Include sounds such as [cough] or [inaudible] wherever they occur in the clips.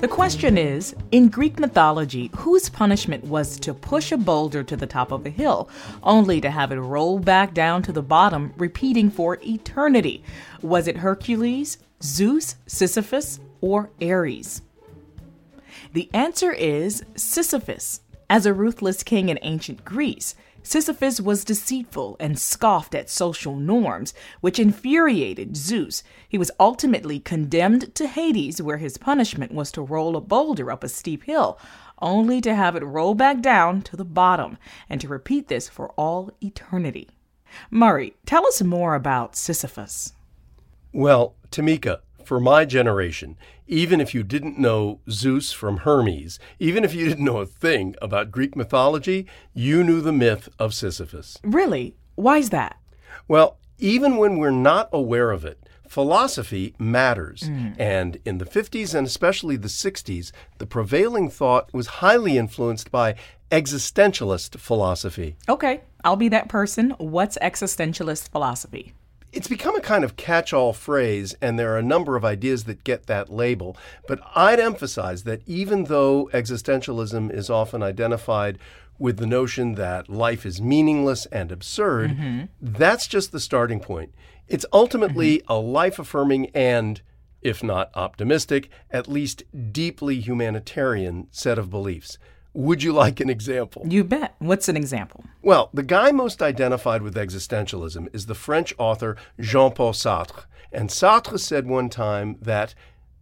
The question is In Greek mythology, whose punishment was to push a boulder to the top of a hill, only to have it roll back down to the bottom, repeating for eternity? Was it Hercules, Zeus, Sisyphus, or Ares? The answer is Sisyphus. As a ruthless king in ancient Greece, Sisyphus was deceitful and scoffed at social norms, which infuriated Zeus. He was ultimately condemned to Hades, where his punishment was to roll a boulder up a steep hill, only to have it roll back down to the bottom, and to repeat this for all eternity. Murray, tell us more about Sisyphus. Well, Tamika, for my generation, even if you didn't know Zeus from Hermes, even if you didn't know a thing about Greek mythology, you knew the myth of Sisyphus. Really? Why's that? Well, even when we're not aware of it, philosophy matters. Mm. And in the 50s and especially the 60s, the prevailing thought was highly influenced by existentialist philosophy. Okay, I'll be that person. What's existentialist philosophy? It's become a kind of catch all phrase, and there are a number of ideas that get that label. But I'd emphasize that even though existentialism is often identified with the notion that life is meaningless and absurd, mm-hmm. that's just the starting point. It's ultimately mm-hmm. a life affirming and, if not optimistic, at least deeply humanitarian set of beliefs. Would you like an example? You bet. What's an example? Well, the guy most identified with existentialism is the French author Jean Paul Sartre. And Sartre said one time that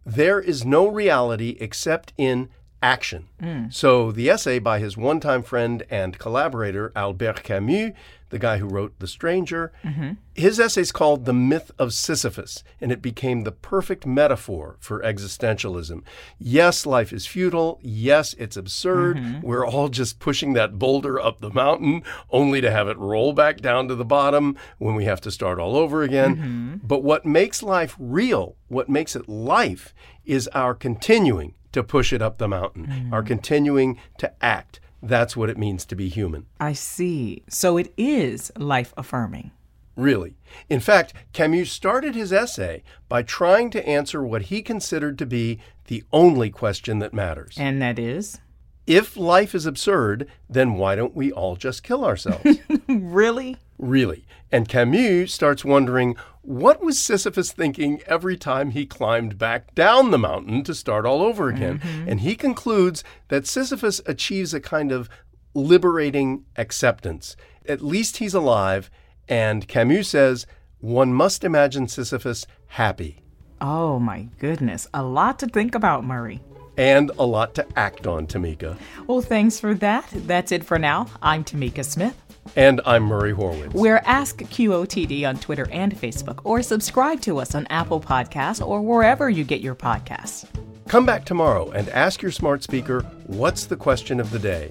there is no reality except in action. Mm. So the essay by his one time friend and collaborator, Albert Camus, the guy who wrote The Stranger, mm-hmm. his essay is called The Myth of Sisyphus, and it became the perfect metaphor for existentialism. Yes, life is futile. Yes, it's absurd. Mm-hmm. We're all just pushing that boulder up the mountain only to have it roll back down to the bottom when we have to start all over again. Mm-hmm. But what makes life real, what makes it life, is our continuing to push it up the mountain, mm. are continuing to act. That's what it means to be human. I see. So it is life affirming. Really. In fact, Camus started his essay by trying to answer what he considered to be the only question that matters. And that is? If life is absurd, then why don't we all just kill ourselves? [laughs] really? Really. And Camus starts wondering what was Sisyphus thinking every time he climbed back down the mountain to start all over again? Mm-hmm. And he concludes that Sisyphus achieves a kind of liberating acceptance. At least he's alive. And Camus says one must imagine Sisyphus happy. Oh my goodness. A lot to think about, Murray and a lot to act on, Tamika. Well, thanks for that. That's it for now. I'm Tamika Smith. And I'm Murray Horwitz. We're Ask QOTD on Twitter and Facebook, or subscribe to us on Apple Podcasts or wherever you get your podcasts. Come back tomorrow and ask your smart speaker what's the question of the day?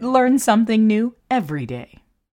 Learn something new every day.